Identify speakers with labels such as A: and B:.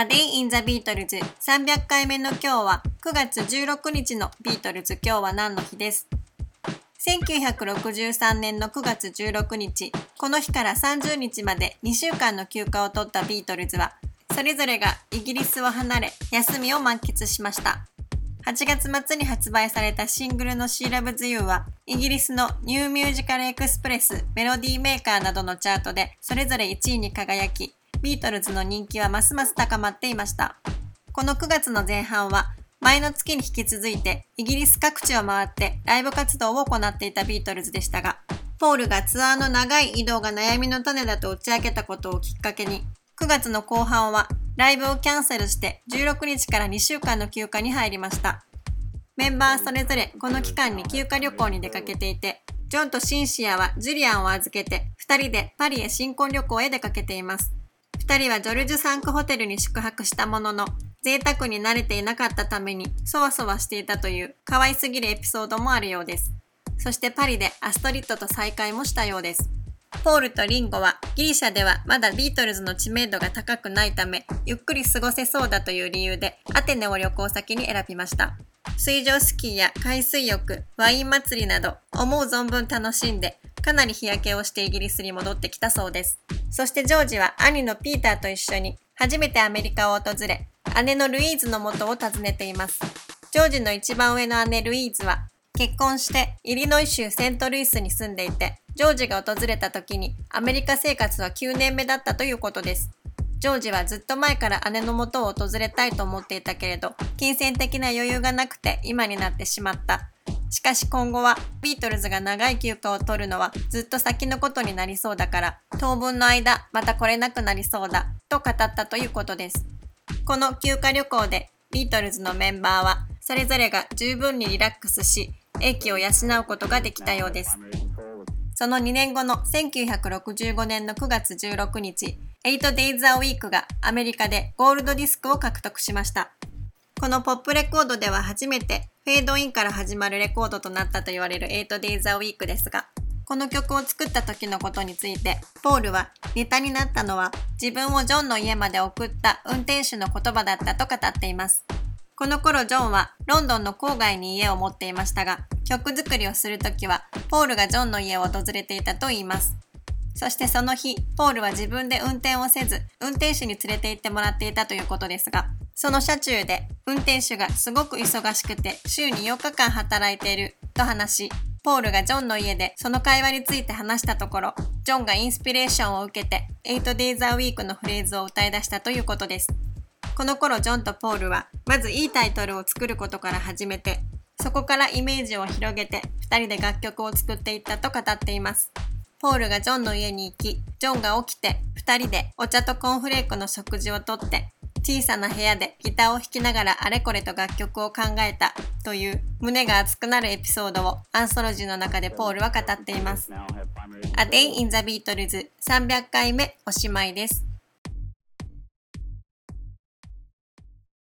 A: A Day in the Beatles 300回目の今日は9月16日のビートルズ。今日は何の日です？1963年の9月16日。この日から30日まで2週間の休暇を取ったビートルズはそれぞれがイギリスを離れ休みを満喫しました。8月末に発売されたシングルの She Loves You はイギリスのニューミュージカルエクスプレス、メロディーメーカーなどのチャートでそれぞれ1位に輝き、ビートルズの人気はますます高まっていました。この9月の前半は前の月に引き続いてイギリス各地を回ってライブ活動を行っていたビートルズでしたが、ポールがツアーの長い移動が悩みの種だと打ち明けたことをきっかけに、9月の後半はライブをキャンセルして16日から2週間の休暇に入りました。メンバーそれぞれこの期間に休暇旅行に出かけていて、ジョンとシンシアはジュリアンを預けて2人でパリへ新婚旅行へ出かけています。2人はジョルジュサンクホテルに宿泊したものの、贅沢に慣れていなかったためにそわそわしていたという可愛すぎるエピソードもあるようです。そしてパリでアストリッドと再会もしたようです。ポールとリンゴはギリシャではまだビートルズの知名度が高くないためゆっくり過ごせそうだという理由でアテネを旅行先に選びました。水上スキーや海水浴、ワイン祭りなど思う存分楽しんでかなり日焼けをしてイギリスに戻ってきたそうです。そしてジョージは兄のピーターと一緒に初めてアメリカを訪れ、姉のルイーズの元を訪ねています。ジョージの一番上の姉ルイーズは結婚してイリノイ州セントルイスに住んでいて、ジョージが訪れた時にアメリカ生活は9年目だったということです。ジョージはずっと前から姉の元を訪れたいと思っていたけれど、金銭的な余裕がなくて今になってしまった。しかし今後はビートルズが長い休暇を取るのはずっと先のことになりそうだから当分の間また来れなくなりそうだと語ったということです。この休暇旅行でビートルズのメンバーはそれぞれが十分にリラックスし英気を養うことができたようです。その2年後の1965年の9月16日、8 Days a Week がアメリカでゴールドディスクを獲得しました。このポップレコードでは初めてフェードインから始まるレコードとなったと言われる 8days a week ですが、この曲を作った時のことについて、ポールはネタになったのは自分をジョンの家まで送った運転手の言葉だったと語っています。この頃ジョンはロンドンの郊外に家を持っていましたが、曲作りをするときはポールがジョンの家を訪れていたと言います。そしてその日、ポールは自分で運転をせず、運転手に連れて行ってもらっていたということですが、その車中で運転手がすごく忙しくて週に4日間働いていると話し、ポールがジョンの家でその会話について話したところ、ジョンがインスピレーションを受けて 8days a week のフレーズを歌い出したということです。この頃ジョンとポールはまずいいタイトルを作ることから始めて、そこからイメージを広げて2人で楽曲を作っていったと語っています。ポールがジョンの家に行き、ジョンが起きて2人でお茶とコーンフレークの食事をとって小さな部屋でギターを弾きながらあれこれと楽曲を考えたという胸が熱くなるエピソードをアンソロジーの中でポールは語っています。A Day in the Beatles 300回目おしまいです。